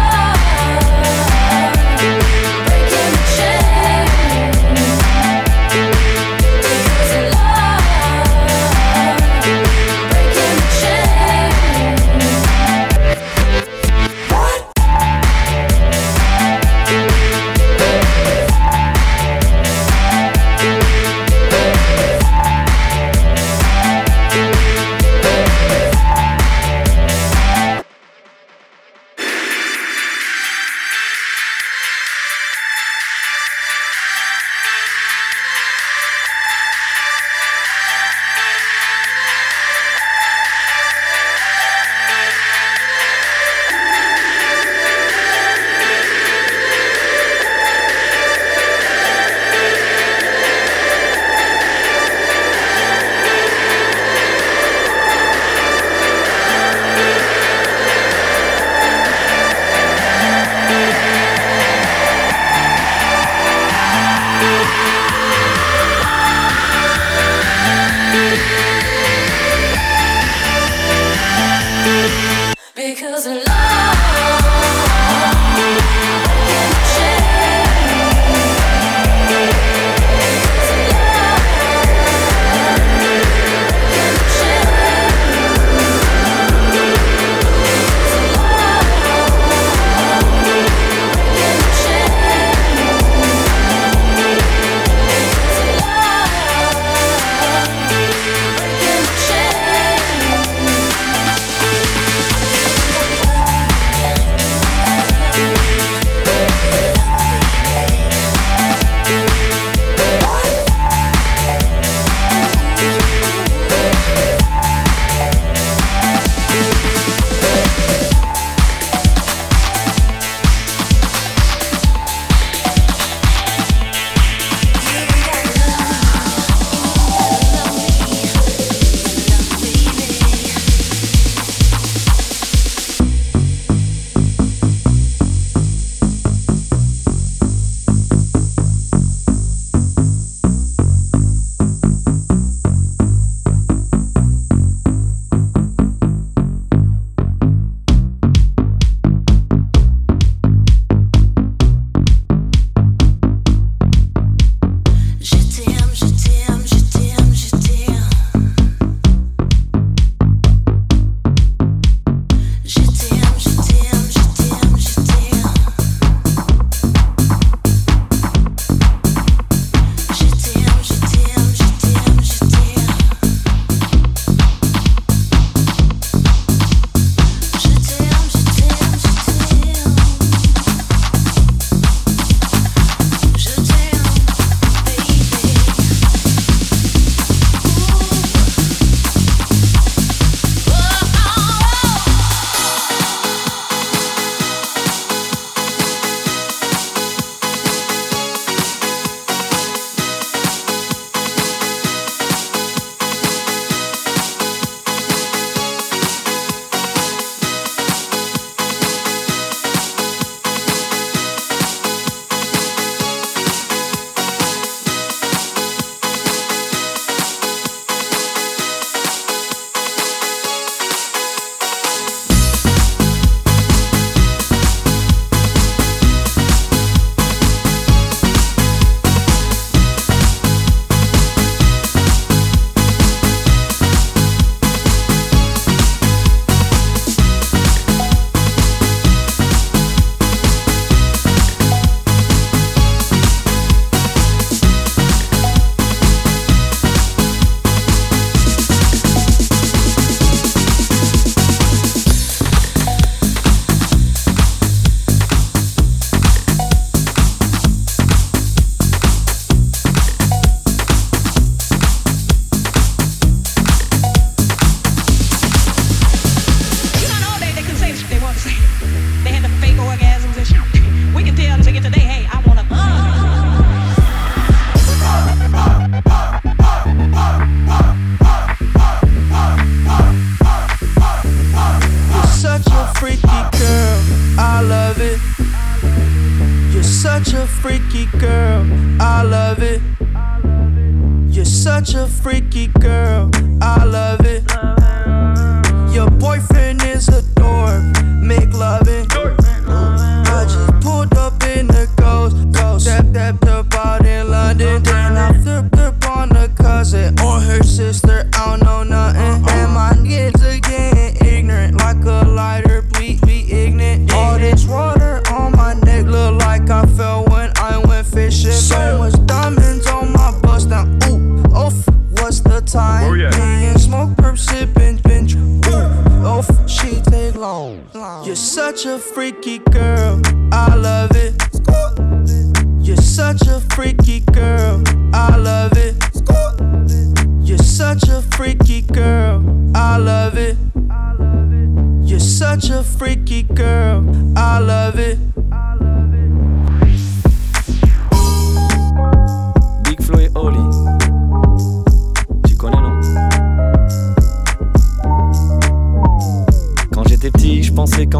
love.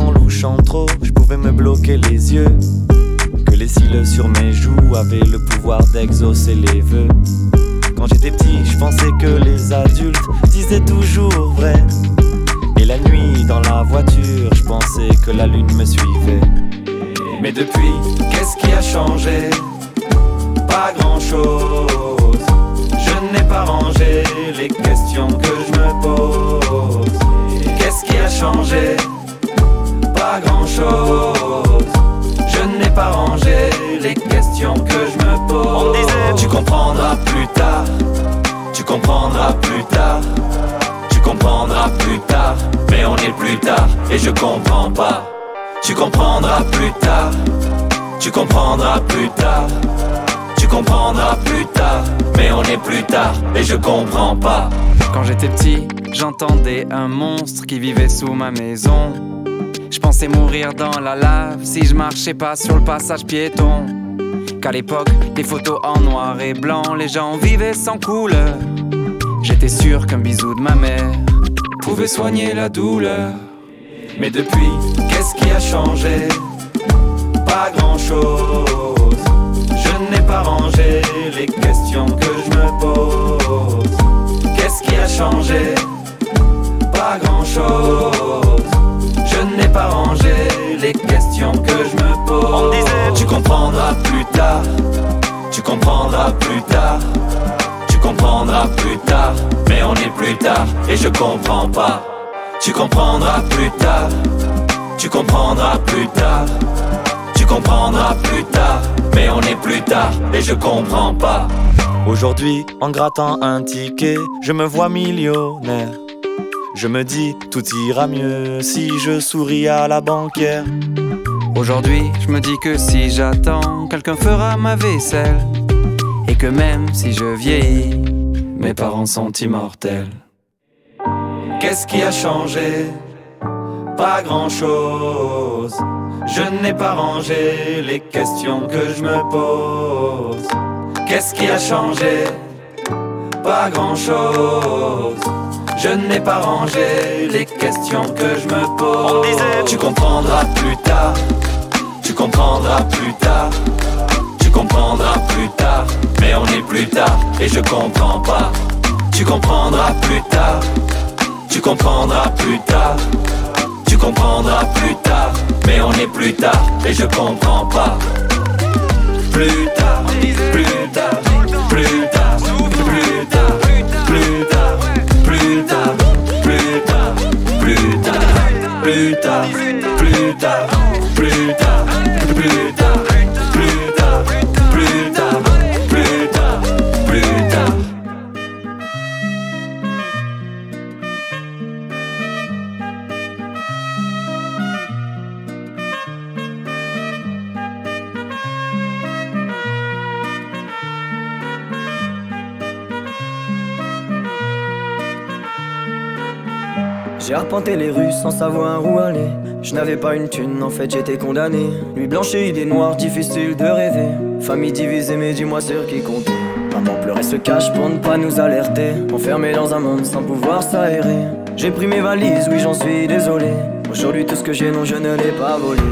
Qu'en louchant trop, je pouvais me bloquer les yeux. Que les cils sur mes joues avaient le pouvoir d'exaucer les vœux. Quand j'étais petit, je pensais que les adultes disaient toujours vrai. Et la nuit, dans la voiture, je pensais que la lune me suivait. Mais depuis, qu'est-ce qui a changé? Pas grand chose. Je n'ai pas rangé les questions que je me pose. Qu'est-ce qui a changé? Pas grand chose. Je n'ai pas rangé les questions que je me pose. tu comprendras plus tard. Tu comprendras plus tard. Tu comprendras plus tard. Mais on est plus tard et je comprends pas. Tu comprendras plus tard. Tu comprendras plus tard. Tu comprendras plus tard, mais on est plus tard et je comprends pas. Quand j'étais petit, j'entendais un monstre qui vivait sous ma maison. Je pensais mourir dans la lave si je marchais pas sur le passage piéton. Qu'à l'époque, des photos en noir et blanc, les gens vivaient sans couleur. J'étais sûr qu'un bisou de ma mère pouvait soigner la douleur. Mais depuis, qu'est-ce qui a changé? Pas grand chose. Je n'ai pas rangé les questions que je me pose. Qu'est-ce qui a changé? Pas grand chose. Je n'ai pas rangé les questions que je me pose. tu comprendras plus tard. Tu comprendras plus tard. Tu comprendras plus tard. Mais on est plus tard et je comprends pas. Tu comprendras plus tard. Tu comprendras plus tard. Tu comprendras plus tard. Mais on est plus tard et je comprends pas. Aujourd'hui, en grattant un ticket, je me vois millionnaire. Je me dis, tout ira mieux si je souris à la banquière. Aujourd'hui, je me dis que si j'attends, quelqu'un fera ma vaisselle. Et que même si je vieillis, mes parents sont immortels. Qu'est-ce qui a changé? Pas grand-chose. Je n'ai pas rangé les questions que je me pose. Qu'est-ce qui a changé? Pas grand-chose. Je n'ai pas rangé les questions que je me pose. tu comprendras plus tard. Tu comprendras plus tard. Tu comprendras plus tard. Mais on est plus tard et je comprends pas. Tu comprendras plus tard. Tu comprendras plus tard. Tu comprendras plus tard. Mais on est plus tard et je comprends pas. Plus tard, plus tard, plus tard, plus tard, plus tard, J'ai arpenté les rues sans savoir où aller. Je n'avais pas une thune, en fait j'étais condamné. Nuit blanche et idées noires, difficile de rêver. Famille divisée, mais dis-moi sur qui compter. Maman pleurait se cache pour ne pas nous alerter. Enfermé dans un monde sans pouvoir s'aérer. J'ai pris mes valises, oui j'en suis désolé. Aujourd'hui tout ce que j'ai, non je ne l'ai pas volé.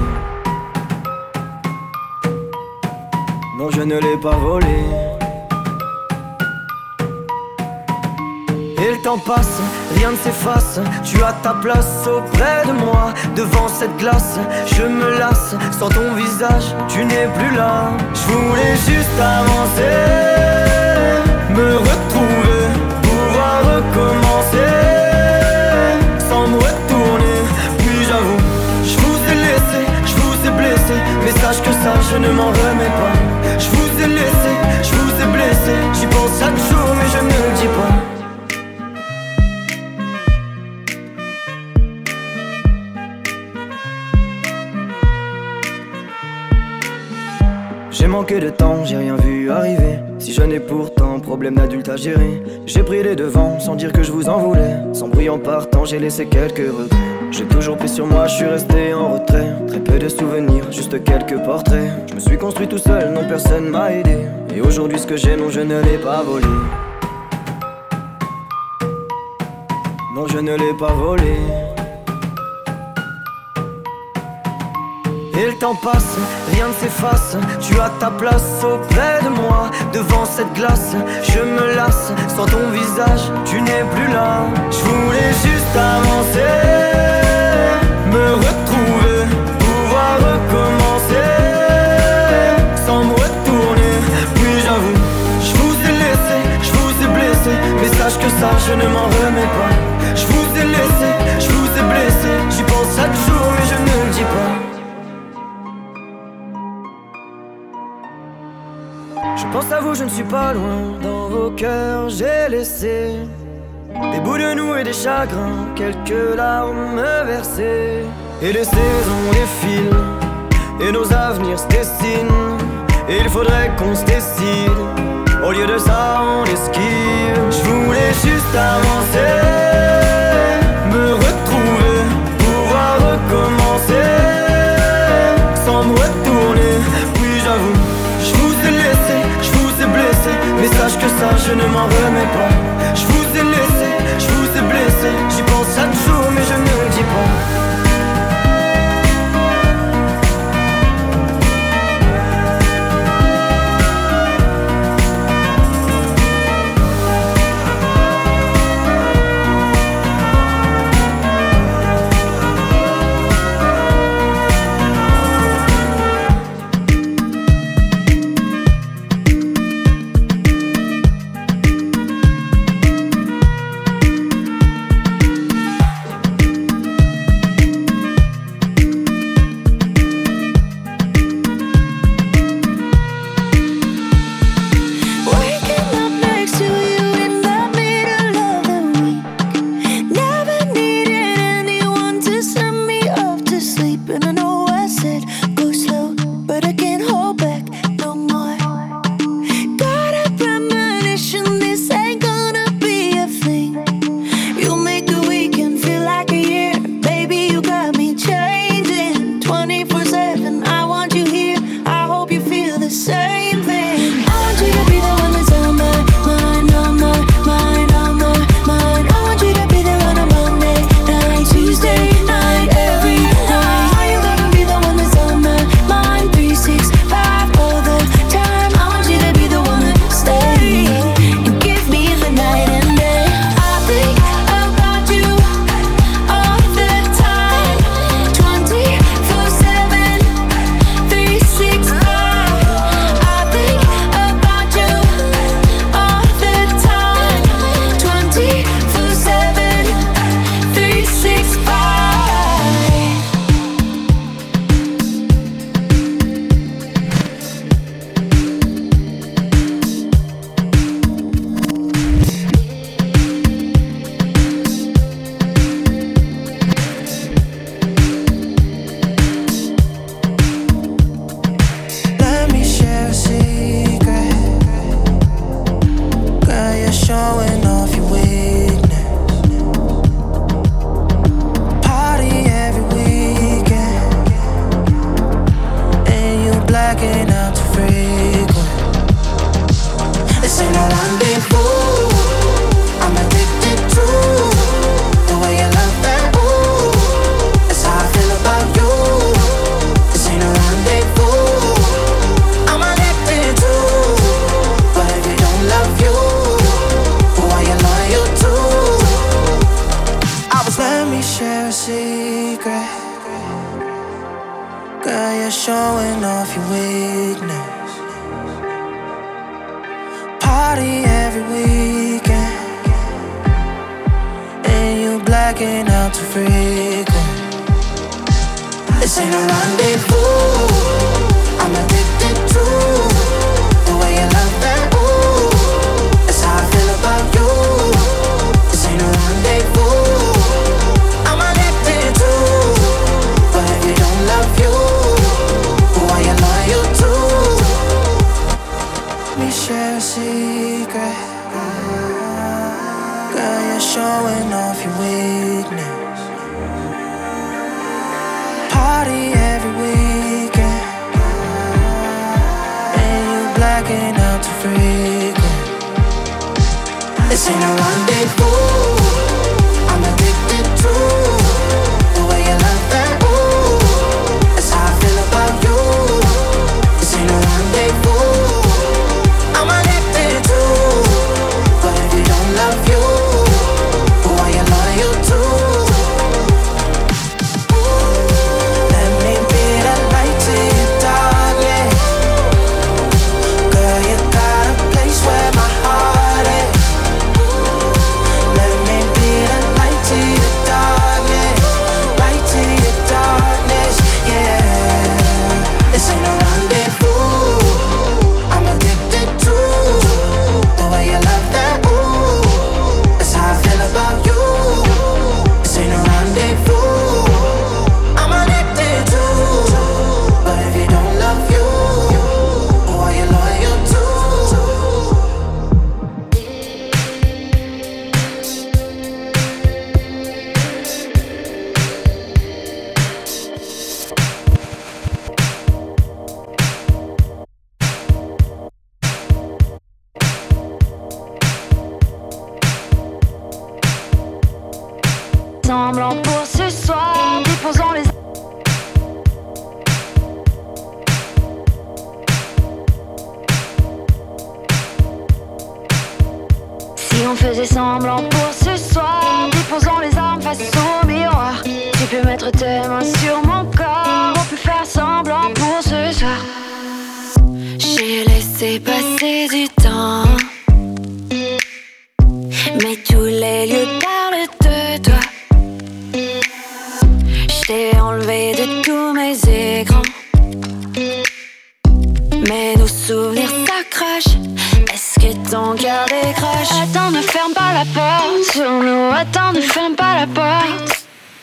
Non, je ne l'ai pas volé. Rien ne s'efface. Tu as ta place auprès de moi, devant cette glace. Je me lasse, sans ton visage, tu n'es plus là. Je voulais juste avancer, me retrouver, pouvoir recommencer, sans me retourner. Puis j'avoue, je vous ai laissé, je vous ai blessé, mais sache que ça, je ne m'en remets pas. Je vous ai laissé, je vous ai blessé, j'y pense J'ai manqué de temps, j'ai rien vu arriver. Si je n'ai pourtant problème d'adulte à gérer, j'ai pris les devants sans dire que je vous en voulais. Sans bruit en partant, j'ai laissé quelques regrets. J'ai toujours pris sur moi, je suis resté en retrait. Très peu de souvenirs, juste quelques portraits. Je me suis construit tout seul, non personne m'a aidé. Et aujourd'hui, ce que j'ai, non, je ne l'ai pas volé. Non, je ne l'ai pas volé. Et le temps passe, rien ne s'efface. Tu as ta place auprès de moi, devant cette glace. Je me lasse, sans ton visage, tu n'es plus là. Je voulais juste avancer, me retrouver, pouvoir recommencer, sans me retourner. Puis j'avoue, je vous ai laissé, je vous ai blessé, mais sache que ça, je ne m'en remets pense à vous, je ne suis pas loin. Dans vos cœurs, j'ai laissé des bouts de nous et des chagrins, quelques larmes versées. Et les saisons défilent, et nos avenirs se dessinent. Et il faudrait qu'on se décide. Au lieu de ça, on esquive. Je voulais juste avancer, je ne m'en remets pas.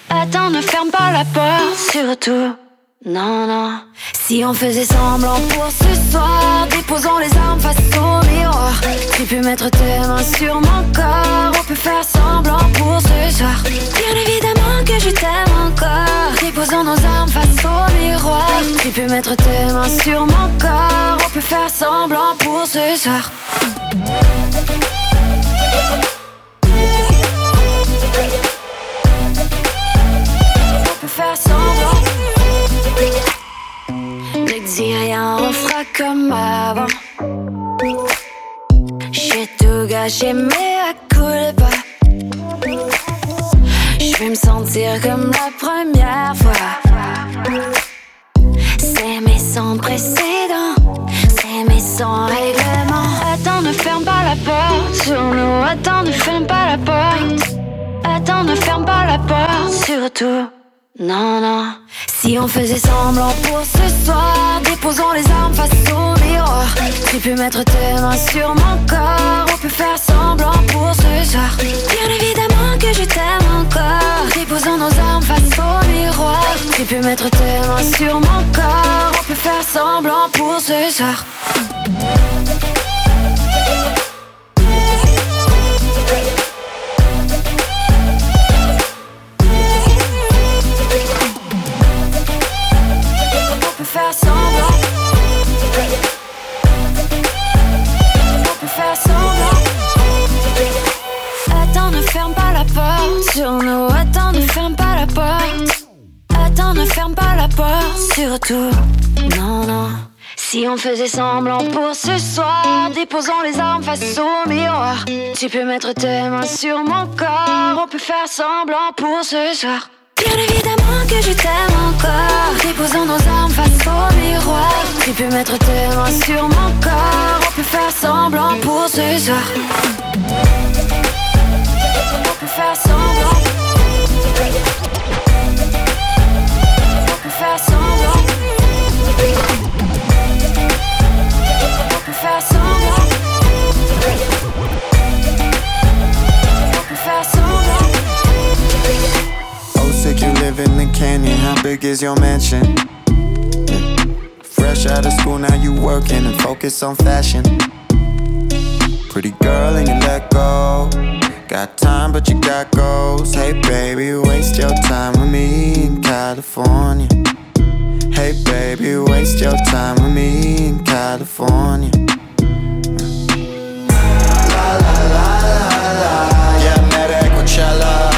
Attends, ne ferme pas la porte, surtout. Non, non. Si on faisait semblant pour ce soir, déposons les armes face au miroir. Tu peux mettre tes mains sur mon corps, on peut faire semblant pour ce soir. Bien évidemment que je t'aime encore. Déposons nos armes face au miroir. Tu peux mettre tes mains sur mon corps, on peut faire semblant pour ce soir. Faire semblant. Ne dis rien, on fera comme avant. J'ai tout gâché, mais à coup pas. Je vais me sentir comme la première fois. C'est mes sans précédents, c'est mes sans règlement. Attends, ne ferme pas la porte sur nous. Attends, ne ferme pas la porte. Attends, ne ferme pas la porte, surtout. Non, non. Si on faisait semblant pour ce soir, déposons les armes face au miroir. Tu peux mettre tes mains sur mon corps, on peut faire semblant pour ce soir. Bien évidemment que je t'aime encore. Déposons nos armes face au miroir. Tu peux mettre tes mains sur mon corps, on peut faire semblant pour ce soir. Faire semblant. On peut faire semblant. Attends, ne ferme pas la porte sur nous. Attends, ne ferme pas la porte. Attends, ne ferme pas la porte, surtout. Non, non. Si on faisait semblant pour ce soir, déposons les armes face au miroir. Tu peux mettre tes mains sur mon corps, on peut faire semblant pour ce soir. Bien évidemment que je t'aime encore. Déposons nos armes face au miroir. Tu peux mettre tes mains sur mon corps, on peut faire semblant pour ce soir. On peut faire semblant. On peut faire semblant. On peut faire semblant. On peut faire semblant. Sick, you live in the canyon. How big is your mansion? Fresh out of school, now you working and focus on fashion. Pretty girl, and you let go. Got time, but you got goals. Hey, baby, waste your time with me in California. Hey, baby, waste your time with me in California. La la la la la, yeah, I met at Coachella.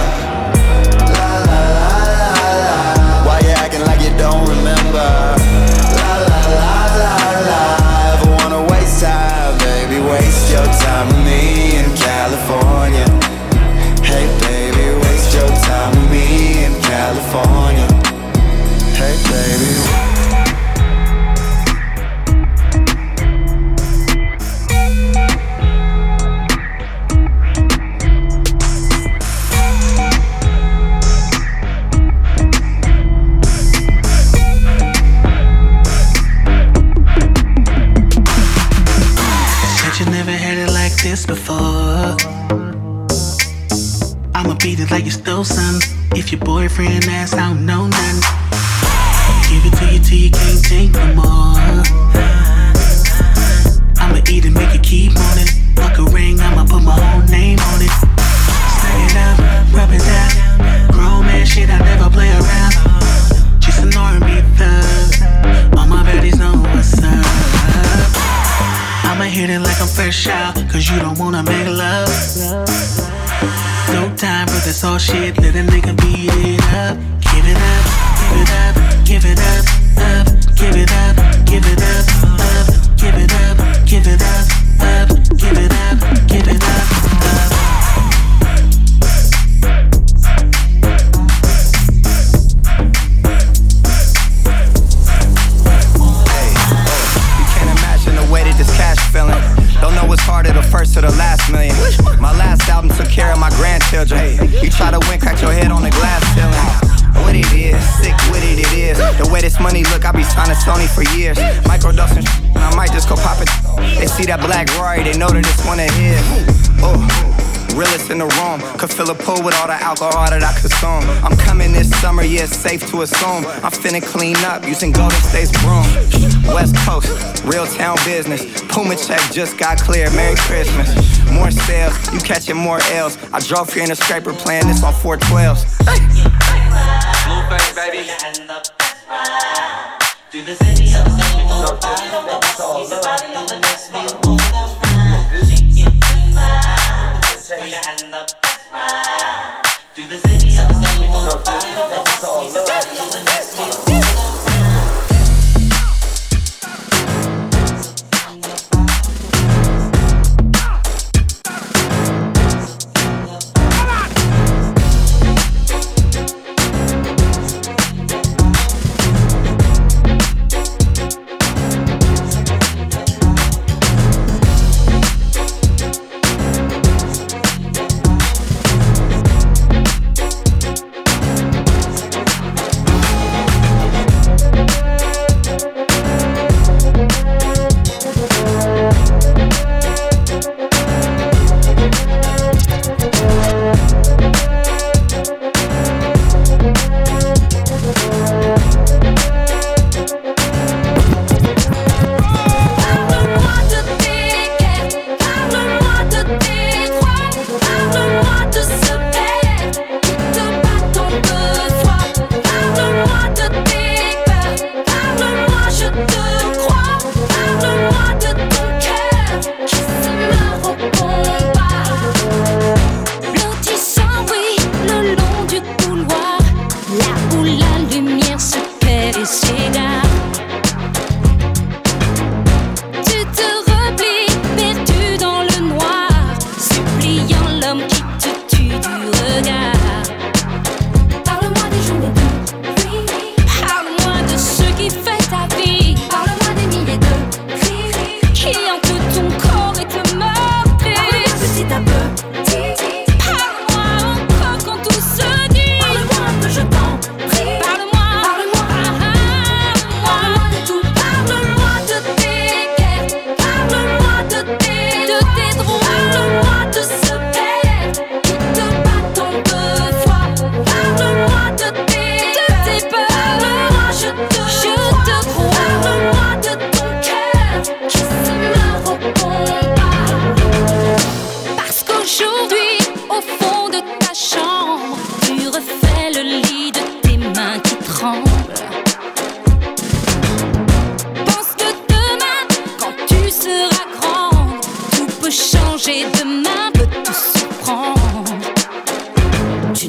It like you stole some. If your boyfriend asks, I don't know none. Give it to you till you can't take no more. I'ma eat it, make it keep on it. Fuck a ring, I'ma put my whole name on it. Set it up, rub it down. Grown man shit, I never play around. Just an R&B thug. All my baddies know what's up. I'ma hit it like I'm fresh out, cause you don't wanna make love. This all shit, let a nigga beat it up. Give it up, give it up, give it up, up, give it up, give it up, up, give it up, give it up, that black Rory, they know that it's one of his. Oh. Realest in the room, could fill a pool with all the alcohol that I consume. I'm coming this summer, yeah, it's safe to assume. I'm finna clean up using Golden State's broom. West Coast, real town business. Puma check just got clear. Merry Christmas. More sales, you catching more L's. I drove here in a scraper playing this on 412s. Blueface, baby. He's a body on the next one.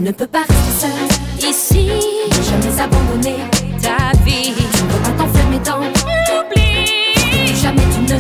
Ne peux pas rester seul ici, jamais abandonner ta vie. Tu ne peux pas t'enfermer dans l'oubli, jamais tu ne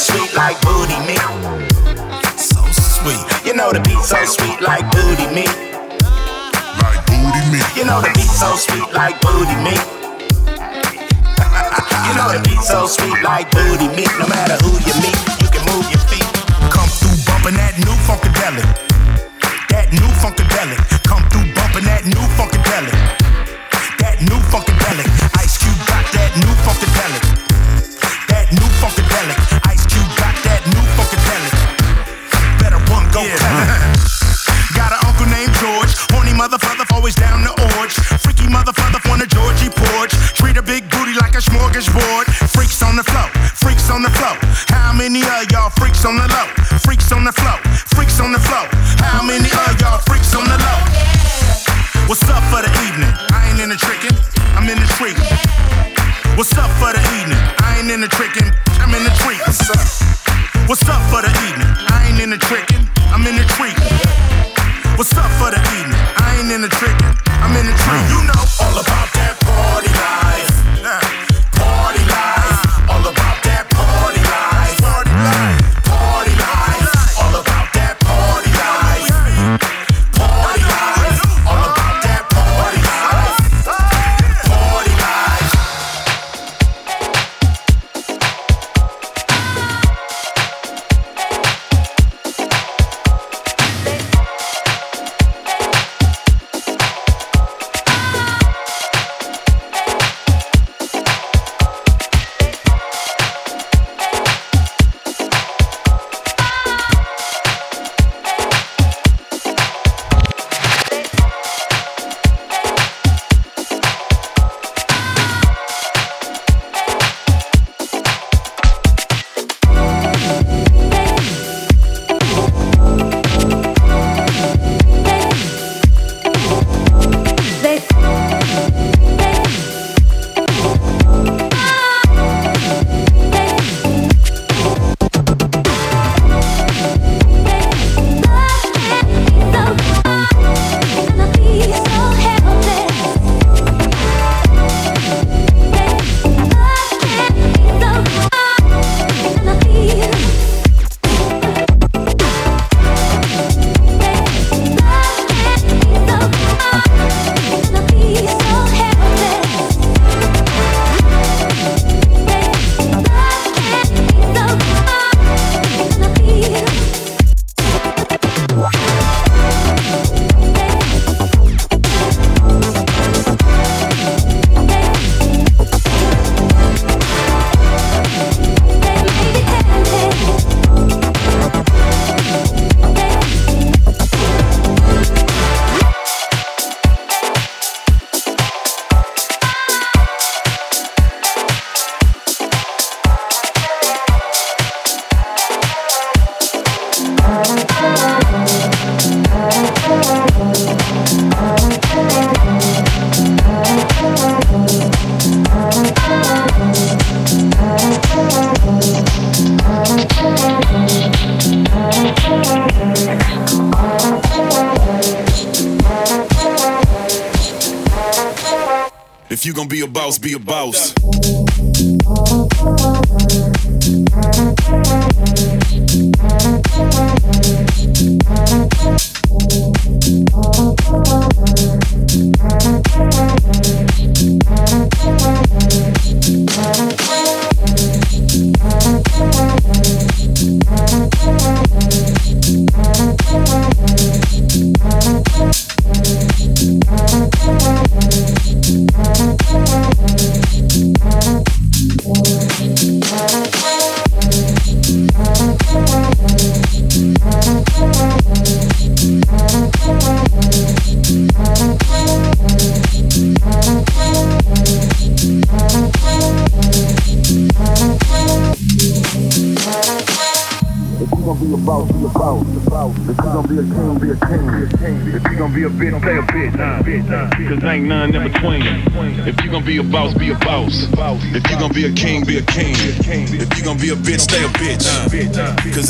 sweet like booty meat. So sweet. You know the beat so sweet like booty meat. Like booty meat. You know the beat so sweet like booty meat. you know the beat so sweet like booty meat. No matter who you meet, you can move your feet. Come through bumping that new funkadelic. That new funkadelic. Come through bumping that new funkadelic. That new funkadelic. I motherfucker, always down the orge. Freaky motherfucker on the Georgie porch. Treat a big booty like a smorgasbord. Freaks on the flow, freaks on the flow. How many of y'all freaks on the low? Freaks on the flow, freaks on the flow. How many of y'all freaks on the low? What's up for the evening? I ain't in the trickin', I'm in the treat. What's up for the evening? I ain't in the trickin', I'm in the treat. What's up? What's up for the evening? I ain't in the trickin', I'm in the treat. What's up for the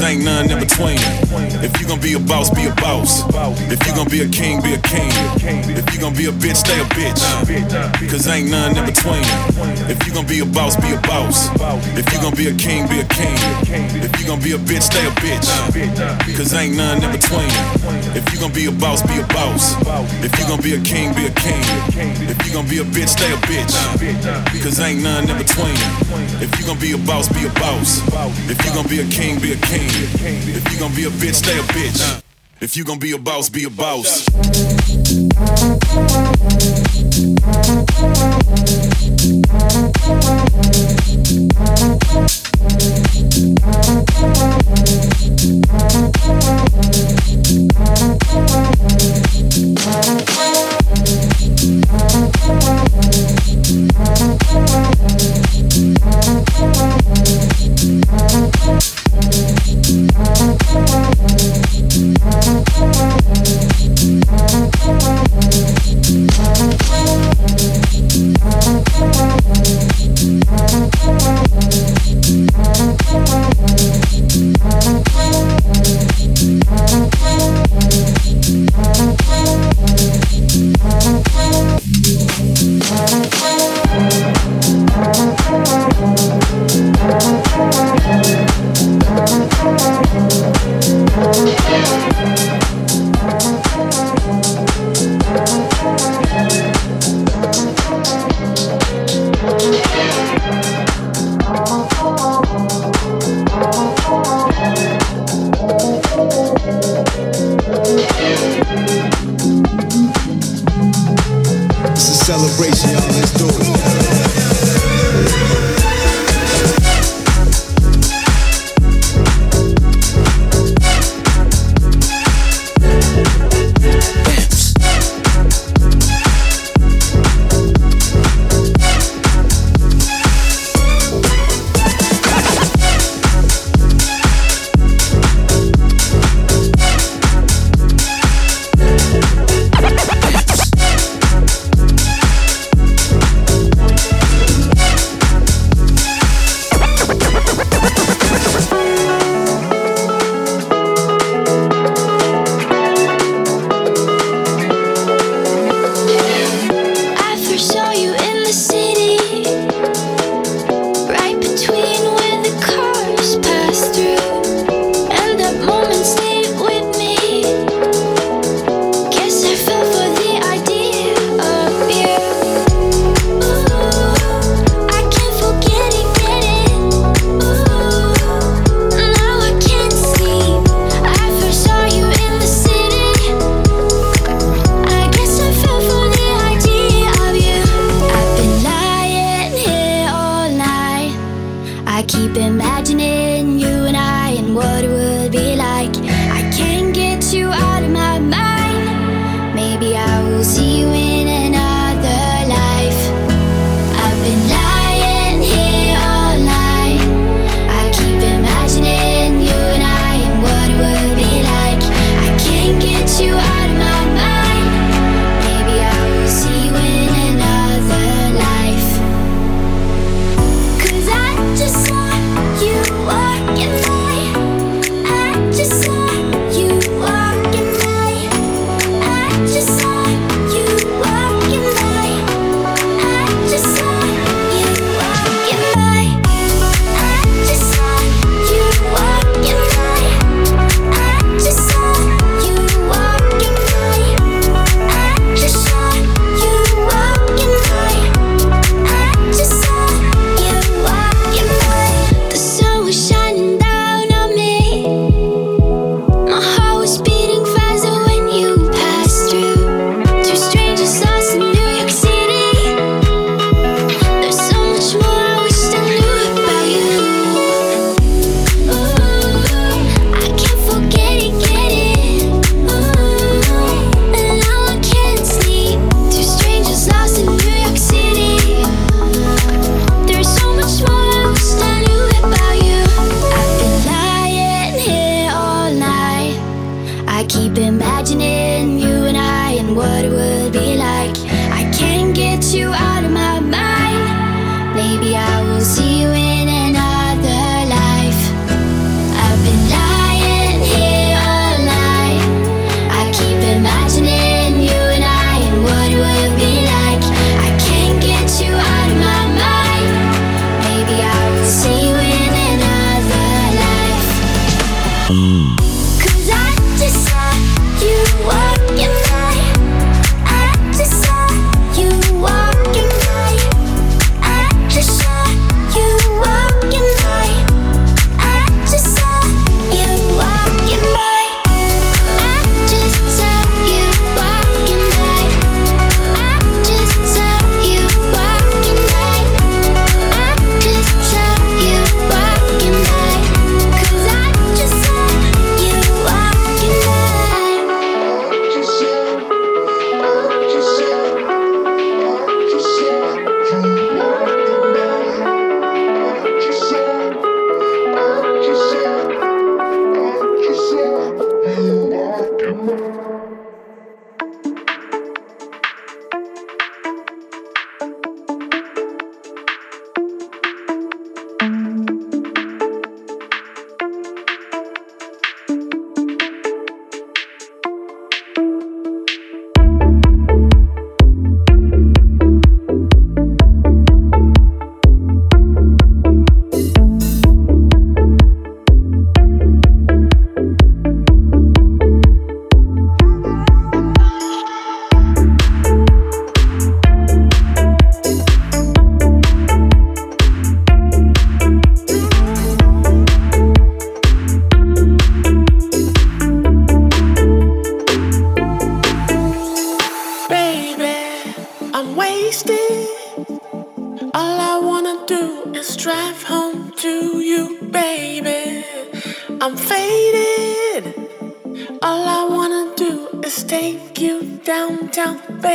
Ain't none in between. If you gon' be a boss, be a boss. If you gon' be a king, be a king. If you gon' be a bitch, stay a bitch. Cause ain't none in between. If you gon' be a boss, be a boss. If you gon' be a king, be a king. If you gon' be a bitch, stay a bitch. Cause ain't none in between. If you gon' be a boss, be a boss. If you gon' be a king, be a king. If you gon' be a bitch, stay a bitch. Cause ain't none in between. If you gonna be a boss, be a boss. If you gonna be a king, be a king. If you gonna be a bitch, stay a bitch. If you gonna be a boss, be a boss.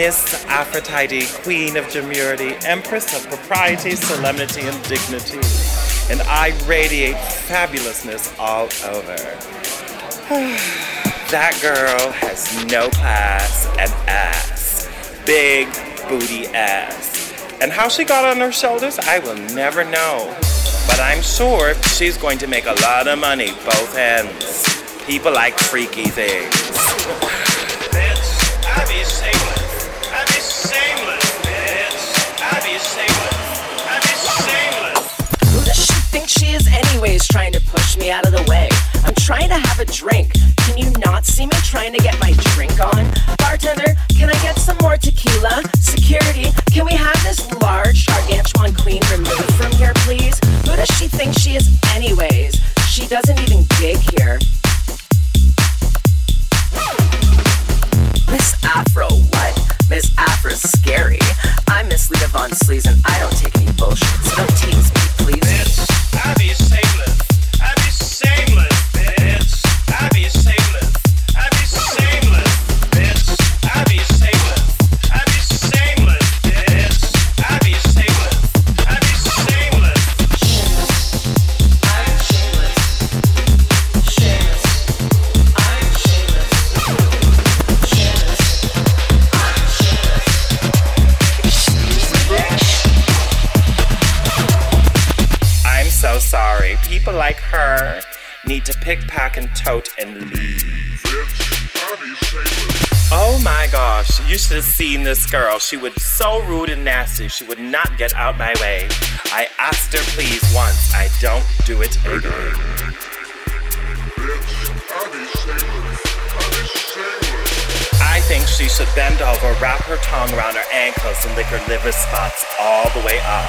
Miss Aphrodite, Queen of Demurity, Empress of Propriety, Solemnity, and Dignity. And I radiate fabulousness all over. that girl has no class and ass. Big booty ass. And how she got on her shoulders, I will never know. But I'm sure she's going to make a lot of money both ends. People like freaky things. She is, anyways, trying to push me out of the way? I'm trying to have a drink. Can you not see me trying to get my drink on? Bartender, can I get some more tequila? Security, can we have this large gargantuan queen removed from here, please? Who does she think she is, anyways? She doesn't even dig here. Miss Afro, what? Miss Afro's scary. I'm Miss Lita Von Sleaze and I don't take any bullshit, don't tease me, please? That's obvious. People like her need to pick, pack, and tote and leave. Oh my gosh, you should have seen this girl. She was so rude and nasty, she would not get out my way. I asked her please once, I don't do it again. I think she should bend over, wrap her tongue around her ankles, and lick her liver spots all the way up.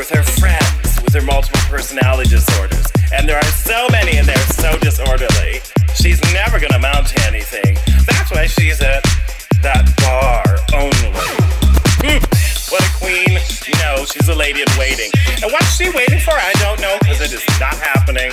with her friends with her multiple personality disorders. And there are so many and they're so disorderly. She's never gonna amount to anything. That's why she's at that bar only. Hmm. what a queen. No, she's a lady in waiting. And what's she waiting for? I don't know because it is not happening.